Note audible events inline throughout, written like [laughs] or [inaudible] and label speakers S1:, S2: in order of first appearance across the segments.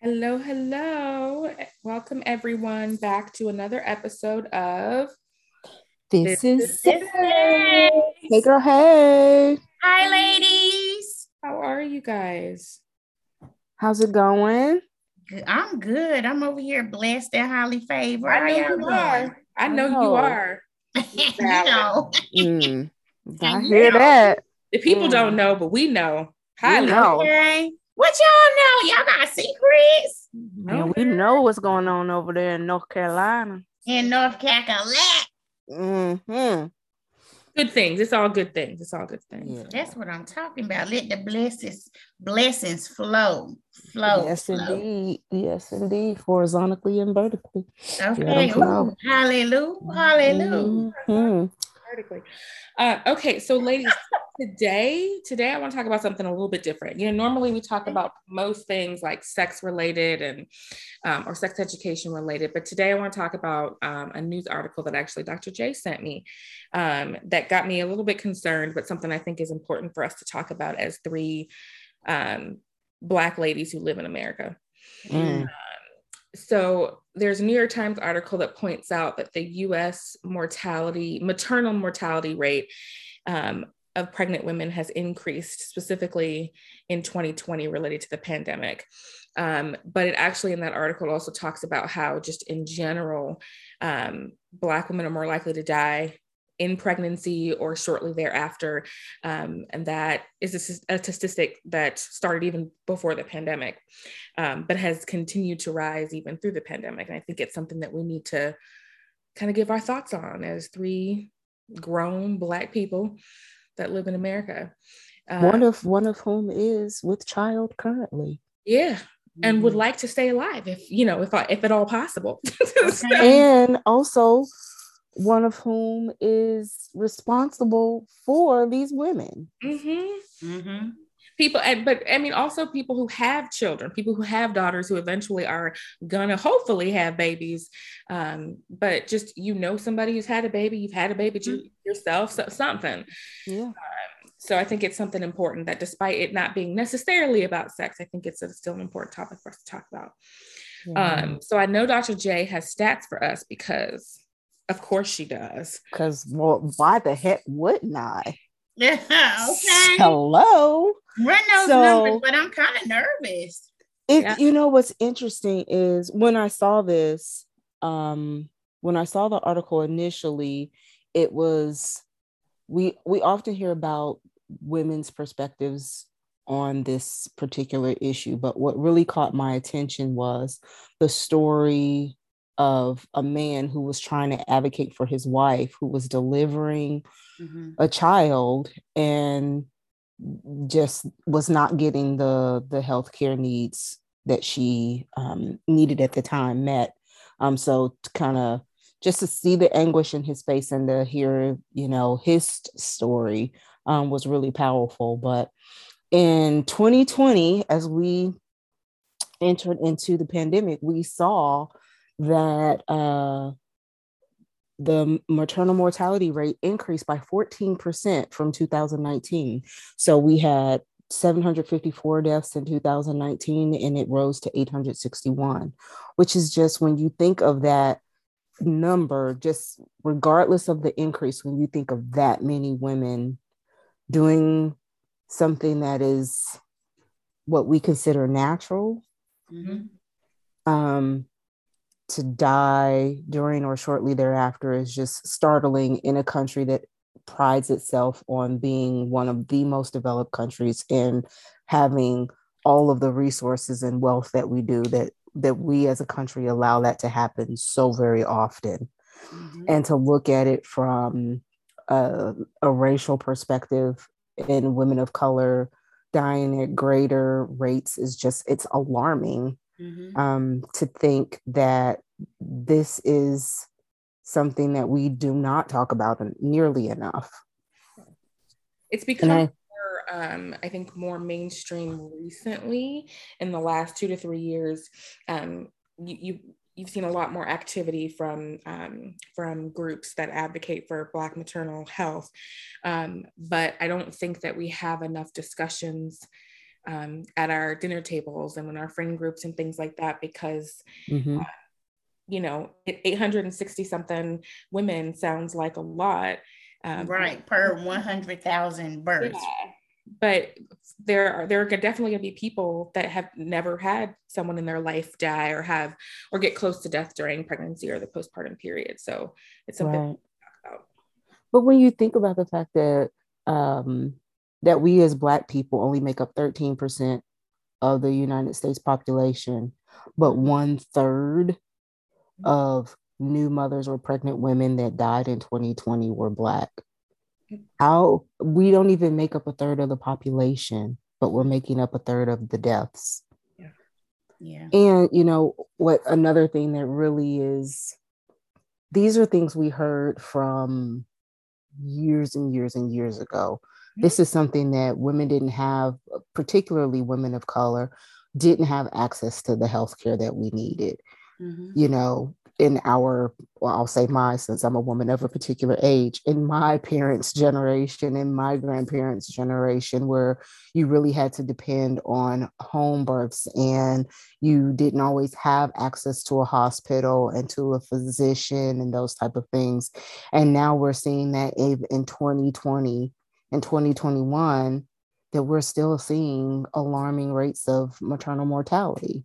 S1: Hello, hello. Welcome everyone back to another episode of
S2: This, is Hey girl, hey.
S3: Hi, ladies.
S1: How are you guys?
S2: How's it going?
S3: Good- I'm good. I'm over here blessed and highly favored.
S1: I know
S3: y'all
S1: are. I know you
S2: Oh.
S1: are. [laughs]
S3: you know.
S2: Mm, [laughs] I hear that.
S1: The people
S2: Mm.
S1: don't know, but we know. Hi,
S2: We know.
S3: Okay. What y'all know? Y'all got secrets
S2: And we know what's going on over there in North Carolina.
S3: in North Carolina.
S2: hmm
S1: Good things. It's all good things. It's all good things.
S2: Yeah.
S3: That's what I'm talking about. Let the blessings blessings flow, flow.
S2: yes,
S3: flow.
S2: indeed. Yes, indeed. Horizontally and vertically.
S3: Okay. Ooh, hallelujah. Hallelujah.
S2: Mhm.
S1: Vertically. Uh, okay, so ladies, today, today I want to talk about something a little bit different. You know, normally we talk about most things like sex related and um, or sex education related, but today I want to talk about um, a news article that actually Dr. J sent me um, that got me a little bit concerned, but something I think is important for us to talk about as three um, Black ladies who live in America.
S2: Mm.
S1: So there's a New York Times article that points out that the US mortality, maternal mortality rate um, of pregnant women has increased specifically in 2020 related to the pandemic. Um, but it actually in that article also talks about how just in general, um, Black women are more likely to die in pregnancy or shortly thereafter. Um, and that is a statistic that started even before the pandemic, um, but has continued to rise even through the pandemic. And I think it's something that we need to kind of give our thoughts on as three grown Black people that live in America. Uh,
S2: One of one of whom is with child currently.
S1: yeah. And would
S3: Mhm.
S1: like to stay alive if, you know, if, I, if at all possible. [laughs]
S3: Okay.
S2: and also one of whom is responsible for these women.
S1: Mhm.
S3: Mhm.
S1: people and but i mean also people who have children people who have daughters who eventually are gonna hopefully have babies um but just you know somebody who's had a baby you've had a baby you, yourself so, something
S2: Yeah.
S1: so i think it's something important that despite it not being necessarily about sex i think it's a, still an important topic for us to talk about um so i know dr j has stats for us because of course she does
S2: Because well, why the heck wouldn't I?
S3: Yeah. [laughs] Okay.
S2: Hello.
S3: Run those
S2: So-
S3: numbers, but I'm kind of nervous.
S2: It
S1: Yeah.
S2: you know what's interesting is when I saw this, um, when I saw the article initially, it was we we often hear about women's perspectives on this particular issue, but what really caught my attention was the story of a man who was trying to advocate for his wife who was delivering a child and just was not getting the the healthcare needs that she um, needed at the time met. Um, so to kind of just to see the anguish in his face and to hear, you know, his story um, was really powerful. But in 2020, as we entered into the pandemic, we saw that uh, the maternal mortality rate increased by 14% from 2019. So we had 754 deaths in 2019 and it rose to 861, which is just when you think of that number, just regardless of the increase, when you think of that many women doing something that is what we consider natural,
S3: Mhm.
S2: um, to die during or shortly thereafter is just startling in a country that prides itself on being one of the most developed countries and having all of the resources and wealth that we do that that we as a country allow that to happen so very often
S3: Mhm.
S2: and to look at it from a, a racial perspective and women of color dying at greater rates is just it's alarming
S3: Mhm.
S2: um, to think that this is something that we do not talk about nearly enough.
S1: it's become
S2: I-
S1: more, um, I think, more mainstream recently in the last two to three years. Um, you, you you've seen a lot more activity from um, from groups that advocate for Black maternal health, um, but I don't think that we have enough discussions um, at our dinner tables and in our friend groups and things like that because mm-hmm. uh, you know 860 something women sounds like a lot
S3: um, right per 100000 births yeah.
S1: but there are there are definitely going to be people that have never had someone in their life die or have or get close to death during pregnancy or the postpartum period so it's something right. to talk about
S2: but when you think about the fact that um that we as Black people only make up 13% of the United States population, but one third of new mothers or pregnant women that died in 2020 were Black. How we don't even make up a third of the population, but we're making up a third of the deaths.
S3: Yeah. Yeah.
S2: And, you know, what another thing that really is, these are things we heard from years and years and years ago this is something that women didn't have, particularly women of color, didn't have access to the health care that we needed. Mm-hmm. You know, in our, well, I'll say my, since I'm a woman of a particular age, in my parents' generation, in my grandparents' generation, where you really had to depend on home births and you didn't always have access to a hospital and to a physician and those type of things. And now we're seeing that in 2020, in 2021 that we're still seeing alarming rates of maternal mortality.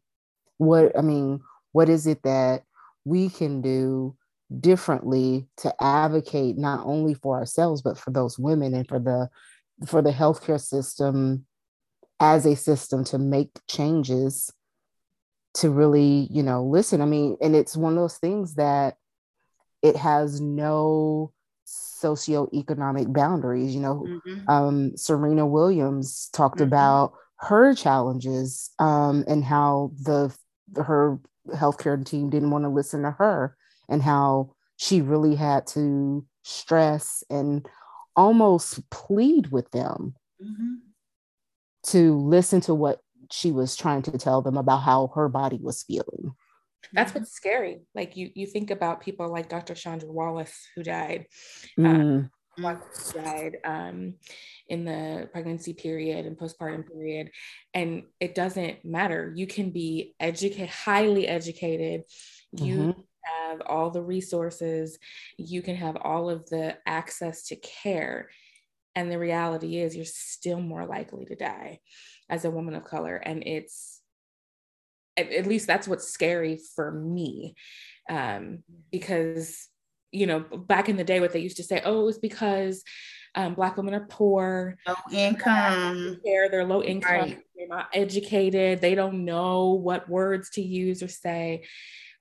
S2: What, I mean, what is it that we can do differently to advocate not only for ourselves, but for those women and for the for the healthcare system as a system to make changes to really, you know, listen. I mean, and it's one of those things that it has no socioeconomic boundaries. You know, mm-hmm. um, Serena Williams talked mm-hmm. about her challenges um, and how the her healthcare team didn't want to listen to her and how she really had to stress and almost plead with them mm-hmm. to listen to what she was trying to tell them about how her body was feeling
S1: that's what's scary. Like you you think about people like dr chandra wallace who died mm. um, died um, in the pregnancy period and postpartum period and it doesn't matter. You can be educated highly educated. You mm-hmm. have all the resources. You can have all of the access to care. And the reality is you're still more likely to die as a woman of color. And it's at, at least that's what's scary for me um, because you know back in the day what they used to say oh it's because um, black women are poor
S3: low income
S1: they're, they're low income right. they're not educated they don't know what words to use or say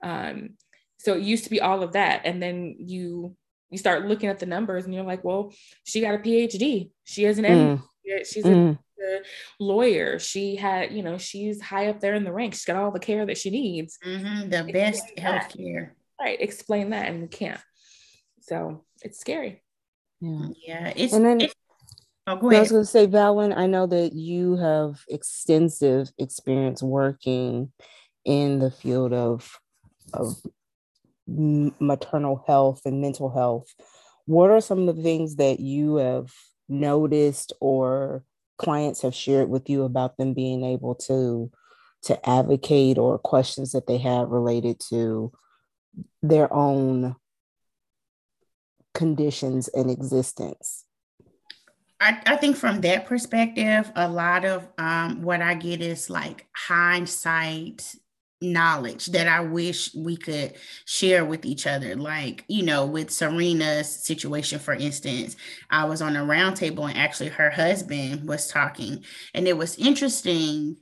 S1: um, so it used to be all of that and then you you start looking at the numbers and you're like well she got a phd she has an mm. M. she's mm. a lawyer. She had, you know, she's high up there in the ranks. She's got all the care that she needs.
S3: Mm-hmm, the best health care.
S1: Right. Explain that and we can't. So it's scary.
S3: Yeah. Yeah. It's, and then it's,
S2: oh, go ahead. I was going to say, Valen, I know that you have extensive experience working in the field of, of maternal health and mental health. What are some of the things that you have noticed or clients have shared with you about them being able to to advocate or questions that they have related to their own conditions and existence?
S3: I, I think from that perspective a lot of um, what i get is like hindsight knowledge that I wish we could share with each other. Like, you know, with Serena's situation, for instance, I was on a roundtable and actually her husband was talking, and it was interesting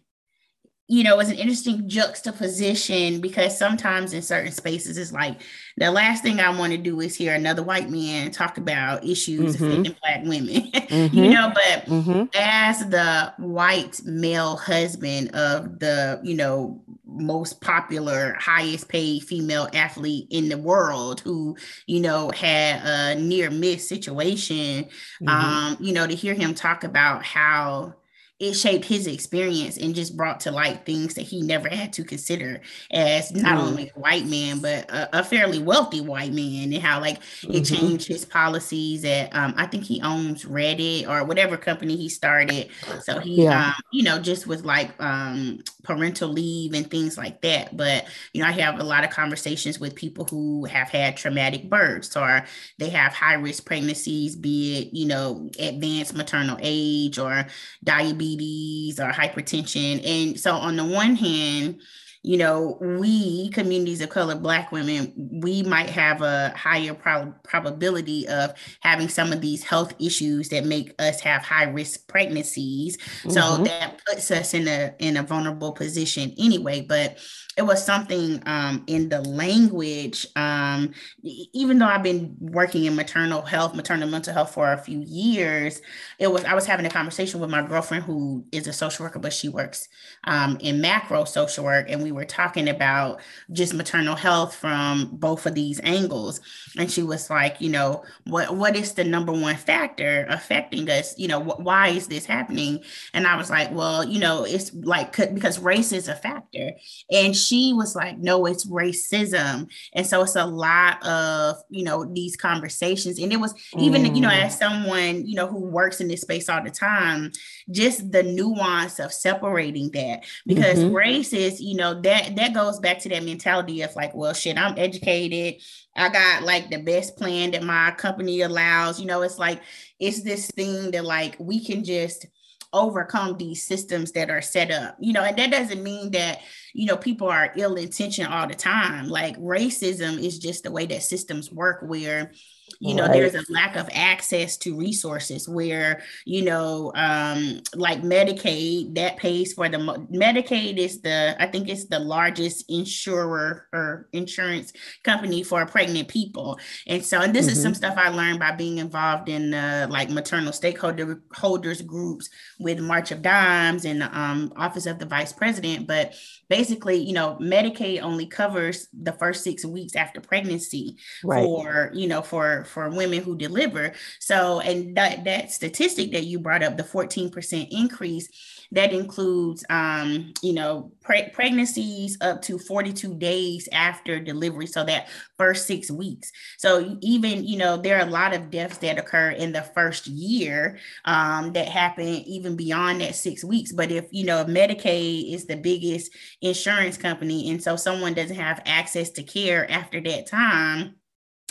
S3: you know, it's an interesting juxtaposition because sometimes in certain spaces, it's like the last thing I want to do is hear another white man talk about issues mm-hmm. affecting Black women, [laughs] mm-hmm. you know. But mm-hmm. as the white male husband of the, you know, most popular, highest paid female athlete in the world who, you know, had a near miss situation, mm-hmm. um, you know, to hear him talk about how it shaped his experience and just brought to light things that he never had to consider as not mm. only a white man but a, a, fairly wealthy white man and how like mm-hmm. it changed his policies at um, i think he owns reddit or whatever company he started so he yeah. um, you know just with like um, parental leave and things like that but you know i have a lot of conversations with people who have had traumatic births or they have high risk pregnancies be it you know advanced maternal age or diabetes diabetes or hypertension. And so, on the one hand, you know, we communities of color, Black women, we might have a higher pro- probability of having some of these health issues that make us have high risk pregnancies. Mm-hmm. So that puts us in a in a vulnerable position anyway. But it was something um, in the language. Um, even though I've been working in maternal health, maternal mental health for a few years, it was I was having a conversation with my girlfriend who is a social worker, but she works um, in macro social work, and we were talking about just maternal health from both of these angles. And she was like, you know, what what is the number one factor affecting us? You know, wh- why is this happening? And I was like, well, you know, it's like because race is a factor, and was like, no, it's racism. And so it's a lot of, you know, these conversations. And it was even, mm. you know, as mm. someone, you know, who works in this space all the time, just the nuance of separating that because mm-hmm. race is, you know, that that goes back to that mentality of like, well, shit, I'm educated. I got like the best plan that my company allows. You know, it's like it's this thing that like we can just overcome these systems that are set up you know and that doesn't mean that you know people are ill intentioned all the time. Like racism is just the way that systems work where you know right. there's a lack of access to resources where you know um like medicaid that pays for the medicaid is the i think it's the largest insurer or insurance company for pregnant people and so and this mm-hmm. is some mm-hmm. stuff i learned by being involved in uh, like maternal stakeholder holders groups with march of dimes and the um, office of the vice president but basically you know medicaid only covers the first six weeks after pregnancy right. for you know for for women who deliver. So, and that, that statistic that you brought up, the 14% increase, that includes, um, you know, pre- pregnancies up to 42 days after delivery. So that first six weeks. So even, you know, there are a lot of deaths that occur in the first year um, that happen even beyond that six weeks. But if, you know, Medicaid is the biggest insurance company, and so someone doesn't have access to care after that time,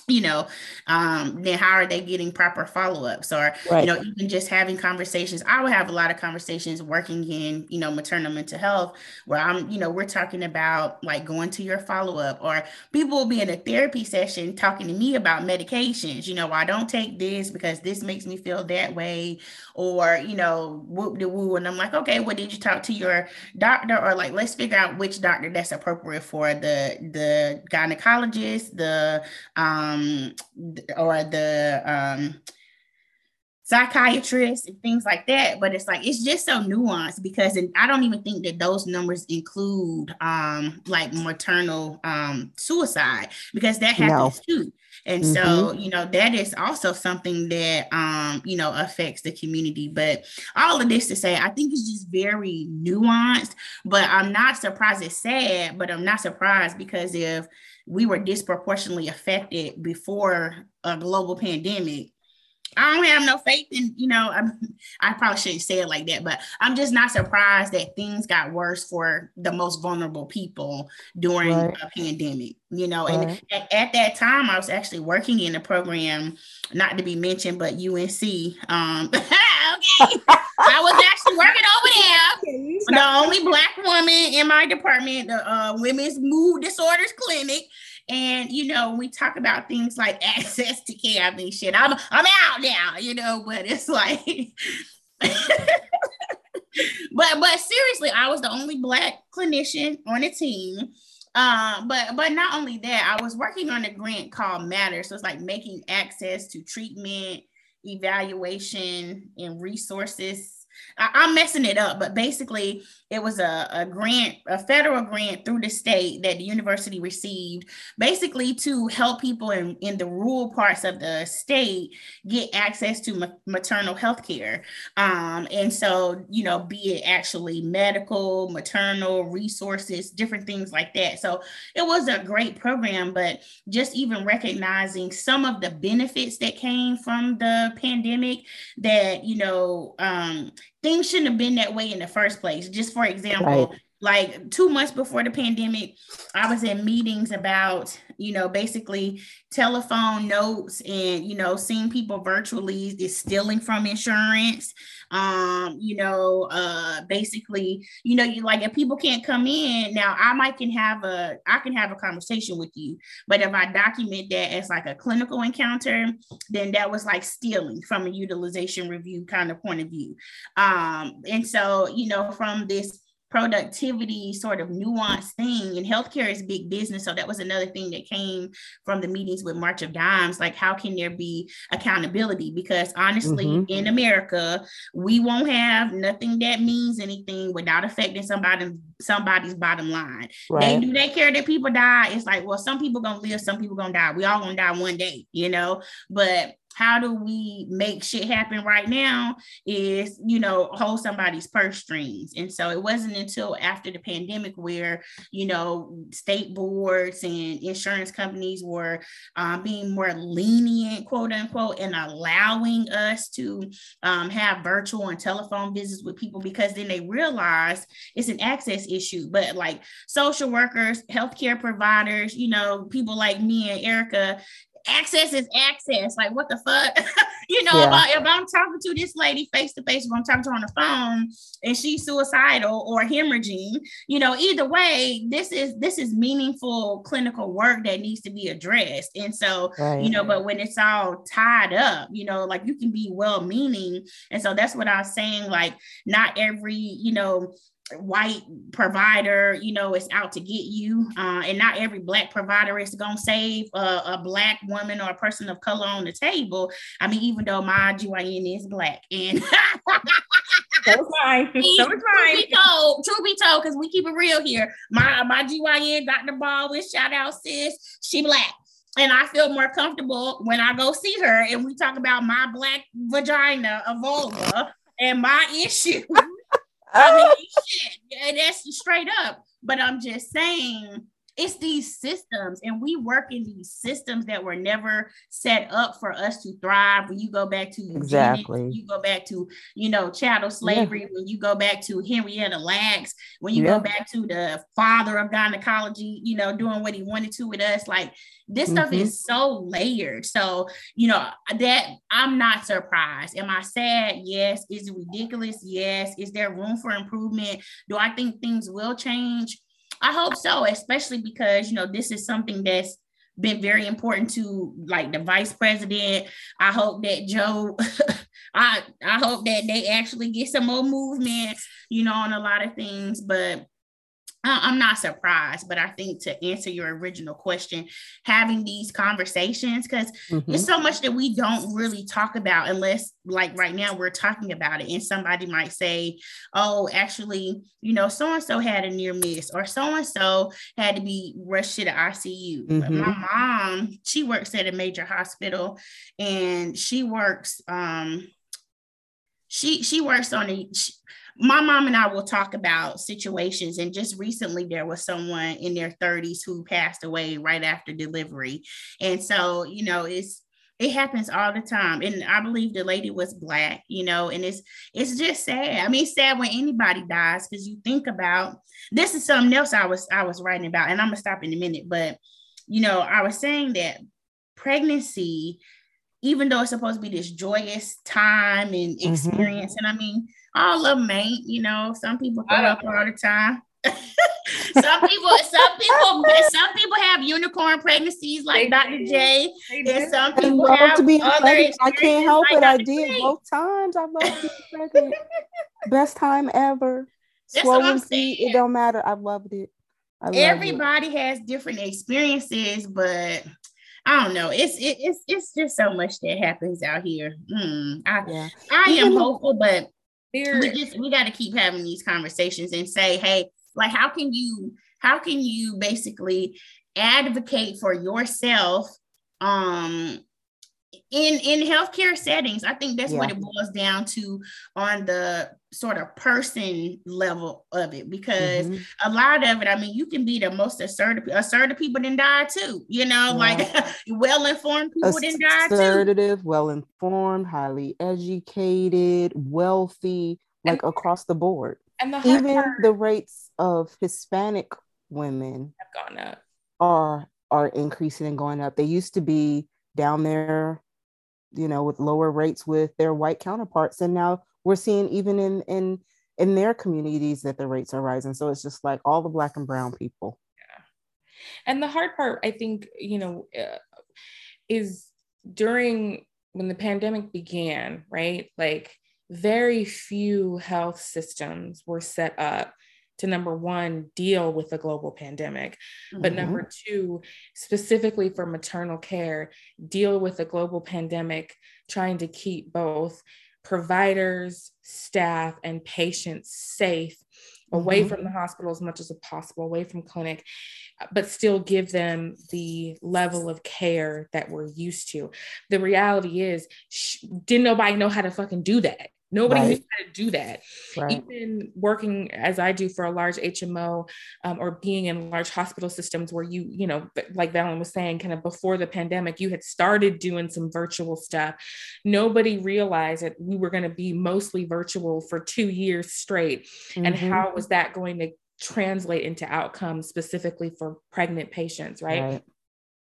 S3: you know, um, then how are they getting proper follow-ups or, right. you know, even just having conversations. I would have a lot of conversations working in, you know, maternal mental health where I'm, you know, we're talking about like going to your follow-up or people will be in a therapy session talking to me about medications, you know, I don't take this because this makes me feel that way or, you know, whoop de woo. And I'm like, okay, what did you talk to your doctor? Or like, let's figure out which doctor that's appropriate for the, the gynecologist, the, um, um, or the um, psychiatrists and things like that. But it's like it's just so nuanced because I don't even think that those numbers include um, like maternal um, suicide because that happens no. too. And mm-hmm. so, you know, that is also something that um, you know, affects the community. But all of this to say, I think it's just very nuanced, but I'm not surprised it's sad, but I'm not surprised because if we were disproportionately affected before a global pandemic. I don't have no faith in, you know, I'm, I probably shouldn't say it like that, but I'm just not surprised that things got worse for the most vulnerable people during right. a pandemic, you know. Right. And at, at, that time, I was actually working in a program, not to be mentioned, but UNC. Um, [laughs] okay, I was actually working over. The only black woman in my department, the uh, Women's Mood Disorders Clinic. And you know, we talk about things like [laughs] access to care. I mean, shit, I'm I'm out now, you know, but it's like [laughs] but but seriously, I was the only black clinician on the team. Uh, but but not only that, I was working on a grant called Matter. So it's like making access to treatment, evaluation, and resources I, am messing it up, but basically it was a, a grant, a federal grant through the state that the university received, basically to help people in, in the rural parts of the state get access to ma- maternal health care. Um, and so, you know, be it actually medical, maternal resources, different things like that. So it was a great program, but just even recognizing some of the benefits that came from the pandemic that, you know, um, things shouldn't have been that way in the first place. Just for example, right. Like two months before the pandemic, I was in meetings about, you know, basically telephone notes and, you know, seeing people virtually is stealing from insurance. Um, you know, uh basically, you know, you like if people can't come in, now I might can have a I can have a conversation with you, but if I document that as like a clinical encounter, then that was like stealing from a utilization review kind of point of view. Um, and so, you know, from this productivity sort of nuanced thing and healthcare is big business. So that was another thing that came from the meetings with march of dimes. Like how can there be accountability? Because honestly mm-hmm. in america we won't have nothing that means anything without affecting somebody somebody's bottom line. Right. they do they care that people die? It's like well some people gonna live some people gonna die. We all gonna die one day you know? But how do we make shit happen right now is you know hold somebody's purse strings. And so it wasn't until after the pandemic where you know state boards and insurance companies were um, being more lenient quote unquote and allowing us to um, have virtual and telephone visits with people because then they realized it's an access issue. But like social workers healthcare providers you know people like me and erica access is access. Like what the fuck? [laughs] you know, yeah. if, I, if I'm talking to this lady face to face, if I'm talking to her on the phone and she's suicidal or hemorrhaging, you know, either way, this is this is meaningful clinical work that needs to be addressed. And so, right. you know, but when it's all tied up, you know, like you can be well meaning. And so that's what I was saying. Like, not every, you know, white provider, you know, is out to get you. Uh, and not every black provider is going to save a, a, black woman or a person of color on the table. I mean, even though my GYN is black and [laughs]
S1: so. [laughs] So
S3: is mine. Truth be told, truth be told, because we keep it real here. My my GYN got the ball with shout out sis. She black. And I feel more comfortable when I go see her and we talk about my black vagina, a vulva, and my [laughs] issue I mean, shit, that's straight up. But I'm just saying, it's these systems, and we work in these systems that were never set up for us to thrive. When you go back to
S2: exactly,
S3: you go back to you know chattel slavery. Yeah. When you go back to Henrietta Lacks, when you yeah. go back to the father of gynecology, you know, doing what he wanted to with us, like this mm-hmm. stuff is so layered. So, you know, that I'm not surprised. Am I sad? Yes. Is it ridiculous? Yes. Is there room for improvement? Do I think things will change? I hope so, especially because, you know, this is something that's been very important to like the vice president. I hope that Joe, [laughs] I I hope that they actually get some more movement, you know, on a lot of things. But I'm not surprised, but I think to answer your original question, having these conversations, because mm-hmm. it's so much that we don't really talk about unless, like right now, we're talking about it. And somebody might say, Oh, actually, you know, so and so had a near miss, or so and so had to be rushed to the ICU. Mm-hmm. my mom, she works at a major hospital and she works, um, she she works on a she, my mom and I will talk about situations. And just recently, there was someone in their 30s who passed away right after delivery. And so, you know, it's, it happens all the time and i believe the lady was black you know and it's it's just sad i mean it's sad when anybody dies because you think about this is something else i was i was writing about and i'm gonna stop in a minute but you know i was saying that pregnancy even though it's supposed to be this joyous time and mm-hmm. experience mm-hmm. and i mean all of them ain't, you know, some people throw up all the time. [laughs] some people, some people, some people have unicorn pregnancies like Dr. J, and some people have to be other
S2: pregnant. I can't help like it. Dr. I did J. both times. I love being pregnant. Best time ever. [laughs] That's Swollen feet. It don't matter. I loved it.
S3: I Everybody it. has different experiences, but I don't know. It's it, it's it's just so much that happens out here. Mm, I yeah. I am hopeful, but we just we got to keep having these conversations and say, hey, like how can you how can you basically advocate for yourself um in in healthcare settings i think that's yeah. what it boils down to on the sort of person level of it because mm-hmm. a lot of it i mean you can be the most assertive assertive people then die too you know yeah. like [laughs] well-informed people Ass- then die too.
S2: assertive well-informed highly educated wealthy like and, across the board and the even part, the rates of hispanic women
S1: have gone up
S2: are are increasing and going up they used to be down there you know with lower rates with their white counterparts. And now we're seeing even in in in their communities that the rates are rising. So it's just like all the black and brown people.
S1: Yeah. And the hard part i think you know uh, is during when the pandemic began right? Like very few health systems were set up to number one, deal with the global pandemic, mm-hmm. but number two, specifically for maternal care, deal with the global pandemic, trying to keep both providers, staff, and patients safe away mm-hmm. from the hospital as much as possible, away from clinic, but still give them the level of care that we're used to. The reality is, sh- didn't nobody know how to fucking do that. Nobody right. knew how to do that. Right. Even working as I do for a large HMO um, or being in large hospital systems where you, you know, like Valen was saying, kind of before the pandemic, you had started doing some virtual stuff. Nobody realized that we were going to be mostly virtual for two years straight. Mm-hmm. And how was that going to translate into outcomes specifically for pregnant patients, right? right.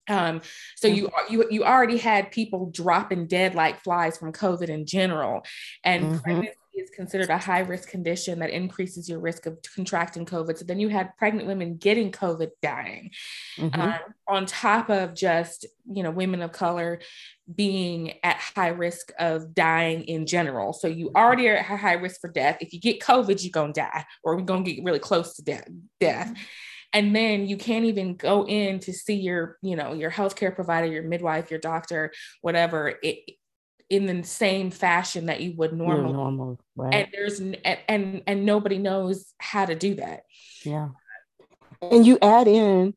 S1: Um, so you you you already had people dropping dead like flies from COVID in general, and mm-hmm. pregnancy is considered a high risk condition that increases your risk of contracting COVID. So then you had pregnant women getting COVID, dying, mm-hmm. um, on top of just you know women of color being at high risk of dying in general. So you already are at high risk for death. If you get COVID, you're gonna die, or we're gonna get really close to death. Death. Mm-hmm and then you can't even go in to see your you know your healthcare provider your midwife your doctor whatever it, in the same fashion that you would normally. normal right? And there's and, and and nobody knows how to do that.
S2: Yeah. And you add in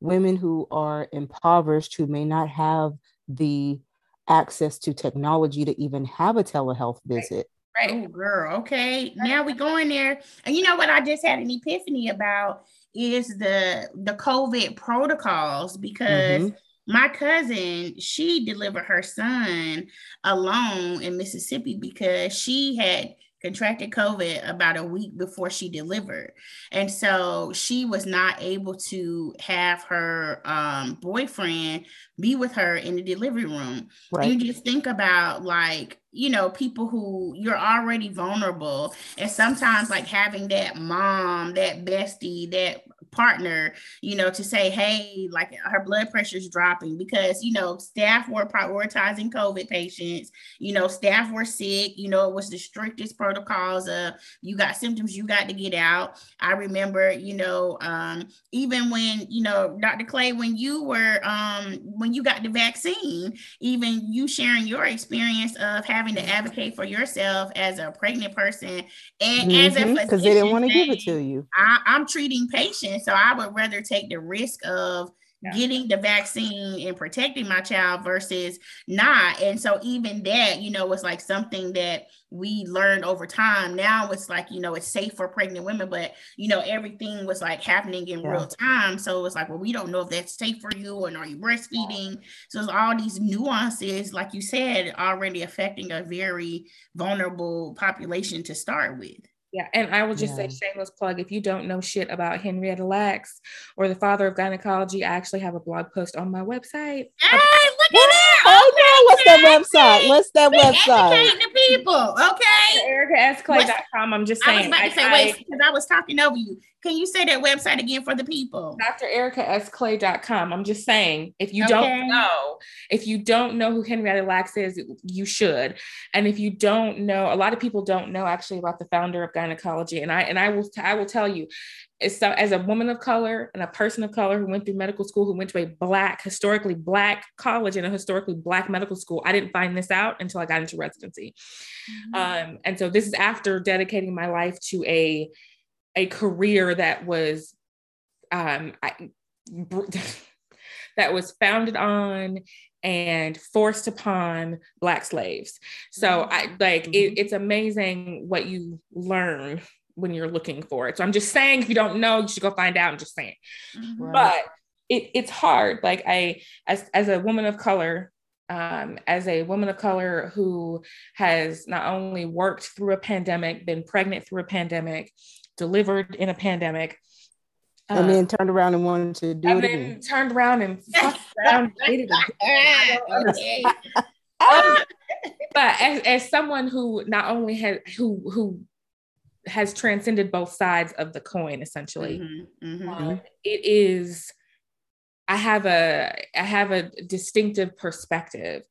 S2: women who are impoverished who may not have the access to technology to even have a telehealth visit.
S3: Right, right. oh girl. Okay. Now we go in there. And you know what? I just had an epiphany about is the the COVID protocols because mm-hmm. my cousin she delivered her son alone in Mississippi because she had contracted COVID about a week before she delivered. And so she was not able to have her um, boyfriend be with her in the delivery room. Right. You just think about like, you know, people who you're already vulnerable. And sometimes like having that mom, that bestie, that partner, you know, to say, hey, like her blood pressure is dropping because, you know, staff were prioritizing COVID patients, you know, staff were sick, you know, it was the strictest protocols of you got symptoms, you got to get out. I remember, you know, um, even when, you know, Dr. Clay, when you were, um, when you got the vaccine, even you sharing your experience of having to advocate for yourself as a pregnant person and mm-hmm, as a
S2: because they didn't want to give it to you.
S3: I, I'm treating patients so I would rather take the risk of yeah. getting the vaccine and protecting my child versus not. And so even that, you know, was like something that we learned over time. Now it's like, you know, it's safe for pregnant women, but you know, everything was like happening in yeah. real time. So it's like, well, we don't know if that's safe for you and are you breastfeeding? So it's all these nuances, like you said, already affecting a very vulnerable population to start with.
S1: Yeah, and I will just yeah. say shameless plug if you don't know shit about Henrietta Lacks or the father of gynecology, I actually have a blog post on my website.
S3: Hey, look at that.
S2: Oh no, what's that website? What's that website?
S3: Educating the people, okay?
S1: EricaSClay.com. I'm just saying.
S3: I was about to say, I, wait, because I was talking over you. Can you say that website again for the people?
S1: drericasclay.com. I'm just saying, if you okay. don't know, if you don't know who Henrietta Lacks is, you should. And if you don't know, a lot of people don't know actually about the founder of gynecology. And I and I will I will tell you, as, as a woman of color and a person of color who went through medical school, who went to a black, historically black college and a historically black medical school, I didn't find this out until I got into residency. Mm-hmm. Um, and so this is after dedicating my life to a a career that was um, I, [laughs] that was founded on and forced upon black slaves so i mm-hmm. like mm-hmm. it, it's amazing what you learn when you're looking for it so i'm just saying if you don't know you should go find out i'm just saying mm-hmm. but it, it's hard like i as, as a woman of color um, as a woman of color who has not only worked through a pandemic been pregnant through a pandemic delivered in a pandemic.
S2: And uh, then turned around and wanted to do
S1: and
S2: it.
S1: then turned around and [laughs] around but as, as someone who not only has who who has transcended both sides of the coin essentially mm-hmm, mm-hmm. Um, it is i have a i have a distinctive perspective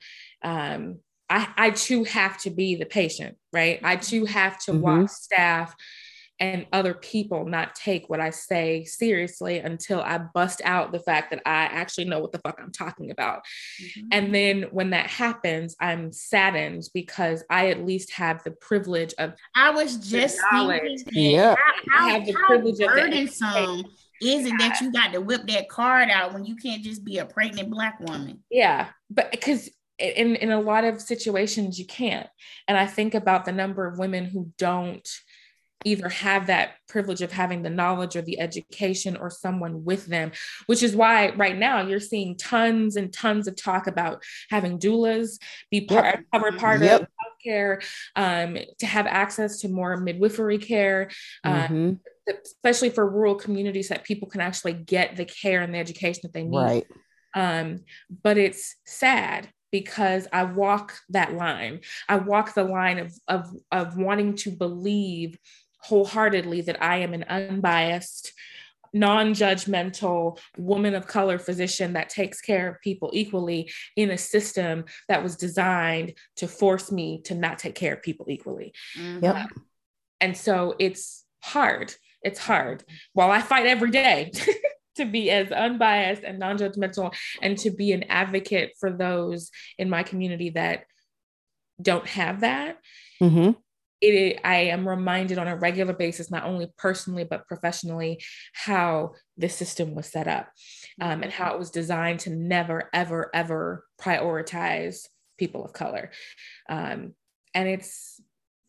S1: um i i too have to be the patient right i too have to mm-hmm. watch staff and other people not take what I say seriously until I bust out the fact that I actually know what the fuck I'm talking about. Mm-hmm. And then when that happens, I'm saddened because I at least have the privilege of
S3: I was just knowledge.
S2: Yeah.
S3: How, I have the privilege of burdensome is it that you got to whip that card out when you can't just be a pregnant black woman?
S1: Yeah. But because in in a lot of situations you can't. And I think about the number of women who don't either have that privilege of having the knowledge or the education or someone with them, which is why right now you're seeing tons and tons of talk about having doulas be part, yep. covered part yep. of healthcare, um, to have access to more midwifery care. Um, mm-hmm. Especially for rural communities, that people can actually get the care and the education that they need. Right. Um, but it's sad because I walk that line. I walk the line of, of, of wanting to believe wholeheartedly that I am an unbiased, non judgmental woman of color physician that takes care of people equally in a system that was designed to force me to not take care of people equally. Mm-hmm. Yep. and so it's hard. It's hard. While I fight every day. [laughs] to be as unbiased and non-judgmental and to be an advocate for those in my community that don't have that mm-hmm it, I am reminded on a regular basis, not only personally, but professionally, how the system was set up um, and how it was designed to never, ever, ever prioritize people of color. Um, and it's,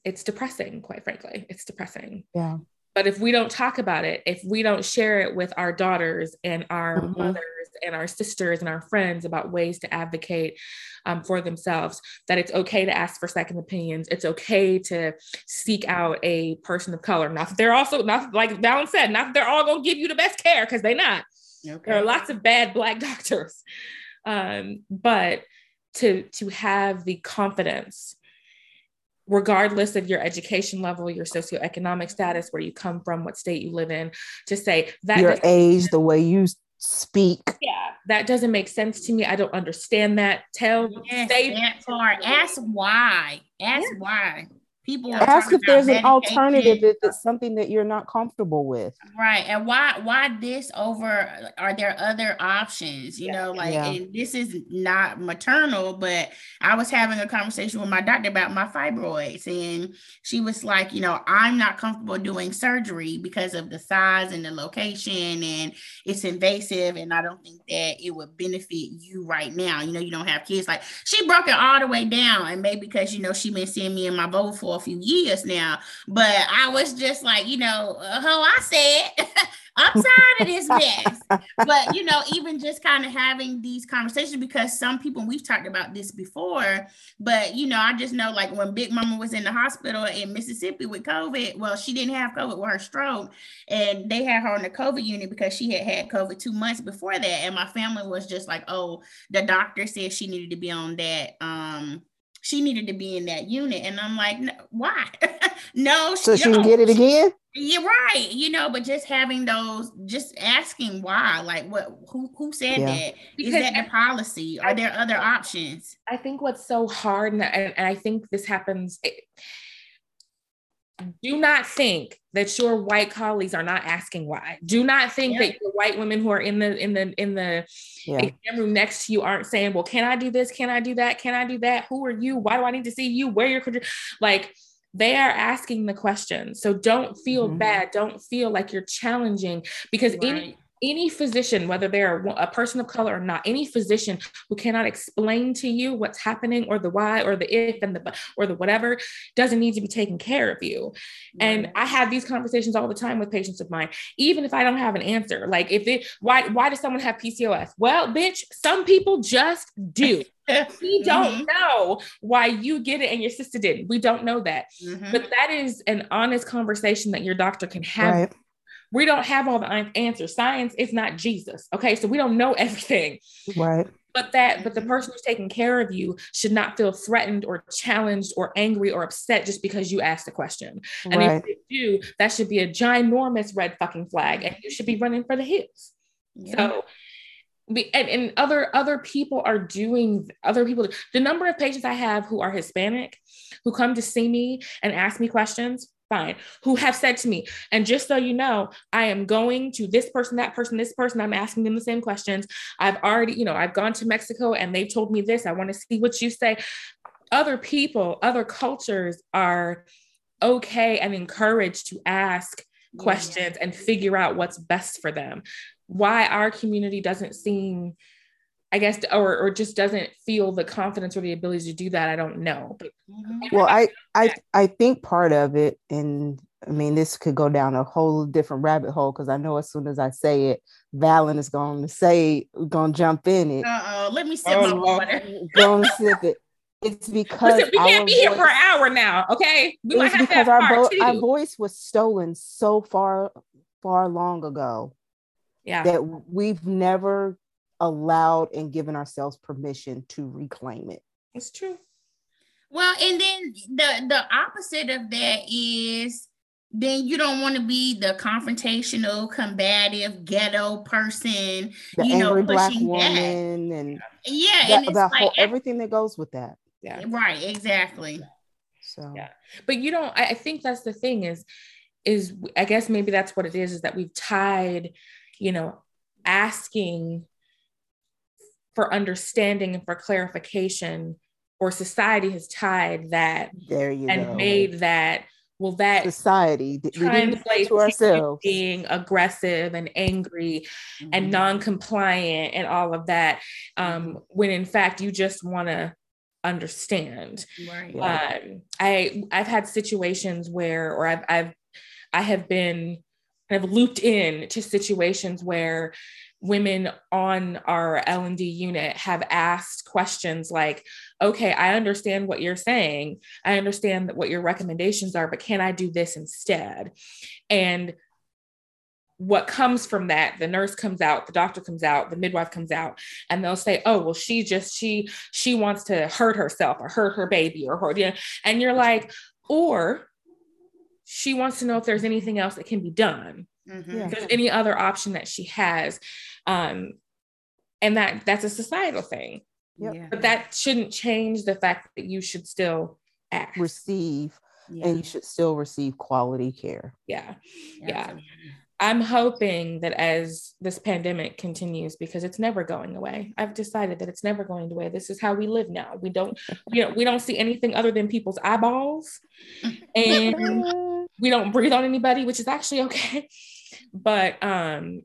S1: it's depressing, quite frankly. It's depressing.
S2: Yeah.
S1: But if we don't talk about it, if we don't share it with our daughters and our mm-hmm. mothers and our sisters and our friends about ways to advocate um, for themselves, that it's okay to ask for second opinions. It's okay to seek out a person of color. Not that they're also, not like Valen said, not that they're all going to give you the best care because they're not. Okay. There are lots of bad [laughs] Black doctors. Um, but to, to have the confidence regardless of your education level, your socioeconomic status, where you come from, what state you live in, to say that
S2: your age, the way you speak.
S1: Yeah, that doesn't make sense to me. I don't understand that. Tell
S3: yes, say that part. Ask why. Ask yeah. why people
S2: ask if there's an alternative if it's something that you're not comfortable with
S3: right and why why this over are there other options you yeah. know like yeah. and this is not maternal but i was having a conversation with my doctor about my fibroids and she was like you know i'm not comfortable doing surgery because of the size and the location and it's invasive and i don't think that it would benefit you right now you know you don't have kids like she broke it all the way down and maybe because you know she been seeing me in my bowl for a few years now. But I was just like, you know, uh, how I said, [laughs] I'm tired of this mess. [laughs] but you know, even just kind of having these conversations because some people we've talked about this before, but you know, I just know like when Big Mama was in the hospital in Mississippi with COVID, well, she didn't have COVID with her stroke, and they had her on the COVID unit because she had had COVID two months before that, and my family was just like, oh, the doctor said she needed to be on that um she needed to be in that unit. And I'm like, [laughs] no, why? no.
S2: So she can get it again?
S3: You're right, you know, but just having those, just asking why, like what, who, who said yeah. that? Because Is that the policy? Are I, there other options?
S1: I think what's so hard, and, and I think this happens. It, do not think that your white colleagues are not asking why. Do not think yeah. that your white women who are in the in the in the yeah. exam room next to you aren't saying, "Well, can I do this? Can I do that? Can I do that? Who are you? Why do I need to see you? Where your like?" They are asking the questions. So don't feel mm-hmm. bad. Don't feel like you're challenging because right. any any physician, whether they're a person of color or not, any physician who cannot explain to you what's happening or the why or the if and the but or the whatever doesn't need to be taking care of you. And I have these conversations all the time with patients of mine, even if I don't have an answer. Like if it why why does someone have PCOS? Well, bitch, some people just do. [laughs] we don't mm-hmm. know why you get it and your sister didn't. We don't know that. Mm-hmm. But that is an honest conversation that your doctor can have right we don't have all the answers. Science is not Jesus. Okay. So we don't know [laughs] everything.
S2: Right.
S1: But that, but the person who's taking care of you should not feel threatened or challenged or angry or upset just because you asked a question. And right. if they do, that should be a ginormous red fucking flag, and you should be running for the hills. Yeah. So and, and other other people are doing other people the number of patients i have who are hispanic who come to see me and ask me questions fine, who have said to me, and just so you know, I am going to this person, that person, this person, I'm asking them the same questions. I've already, you know, I've gone to Mexico and they've told me this. I want to see what you say. Other people, other cultures are okay and encouraged to ask questions yeah. and figure out what's best for them. Why our community doesn't seem I guess, or or just doesn't feel the confidence or the ability to do that. I don't know. But,
S2: mm-hmm. well, I I I think part of it, and I mean, this could go down a whole different rabbit hole because I know as soon as I say it, Valen is going to say, going to jump in it.
S3: Uh oh, let me sip oh, my water. [laughs]
S2: Going to sip it. It's because
S1: Listen, we can't be voice, here for an hour now. Okay,
S2: we it's because our, vo- our voice was stolen so far, far long ago.
S1: Yeah,
S2: that we've never allowed and given ourselves permission to reclaim it.
S1: It's true.
S3: Well, and then the the opposite of that is then you don't want to be the confrontational, combative, ghetto person.
S2: The you angry know, black woman that. and
S3: yeah,
S2: that, and like, whole, everything that goes with that.
S3: Yeah, right, exactly.
S2: So
S1: yeah, but you don't. I think that's the thing is, is I guess maybe that's what it is. Is that we've tied, you know, asking for understanding and for clarification, or society has tied that
S2: there you
S1: and
S2: go.
S1: made that well that
S2: society translates to ourselves
S1: being aggressive and angry mm-hmm. and non-compliant and all of that um, mm-hmm. when in fact you just want to understand
S3: right
S1: um, i i've had situations where or i've i've i have been kind of looped in to situations where women on our L&D unit have asked questions like, okay, I understand what you're saying. I understand what your recommendations are, but can I do this instead? And what comes from that the nurse comes out the doctor comes out the midwife comes out and they'll say oh well she just she she wants to hurt herself or hurt her baby or hurt you know, and you're like or she wants to know if there's anything else that can be done mm-hmm. if there's any other option that she has um, and that that's a societal thing.
S2: Yep.
S1: but that shouldn't change the fact that you should still act.
S2: receive yeah. and you should still receive quality care.
S1: Yeah. Yeah. I'm hoping that as this pandemic continues because it's never going away. I've decided that it's never going away. This is how we live now. We don't you know we don't see anything other than people's eyeballs and [laughs] we don't breathe on anybody which is actually okay. But um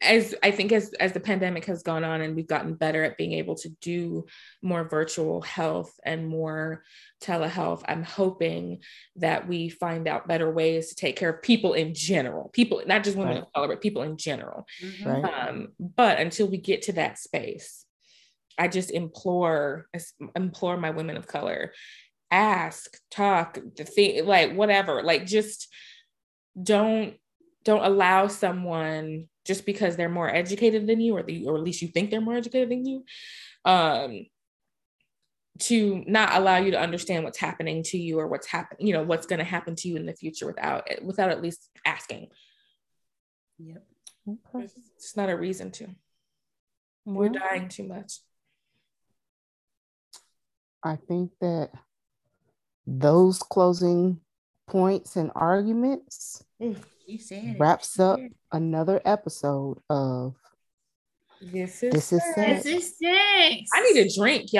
S1: as I think as as the pandemic has gone on and we've gotten better at being able to do more virtual health and more telehealth, I'm hoping that we find out better ways to take care of people in general, people not just women right. of color, but people in general.
S2: Mm-hmm. Right.
S1: Um, but until we get to that space, I just implore implore my women of color, ask, talk, the thing, like whatever, like just don't don't allow someone just because they're more educated than you, or, the, or at least you think they're more educated than you, um, to not allow you to understand what's happening to you or what's happening, you know, what's going to happen to you in the future without without at least asking.
S3: Yep.
S1: Okay. It's not a reason to. We're dying too much.
S2: I think that those closing points and arguments wraps up another episode of
S1: this is
S2: this is
S3: This is sex.
S1: I need a drink, y'all.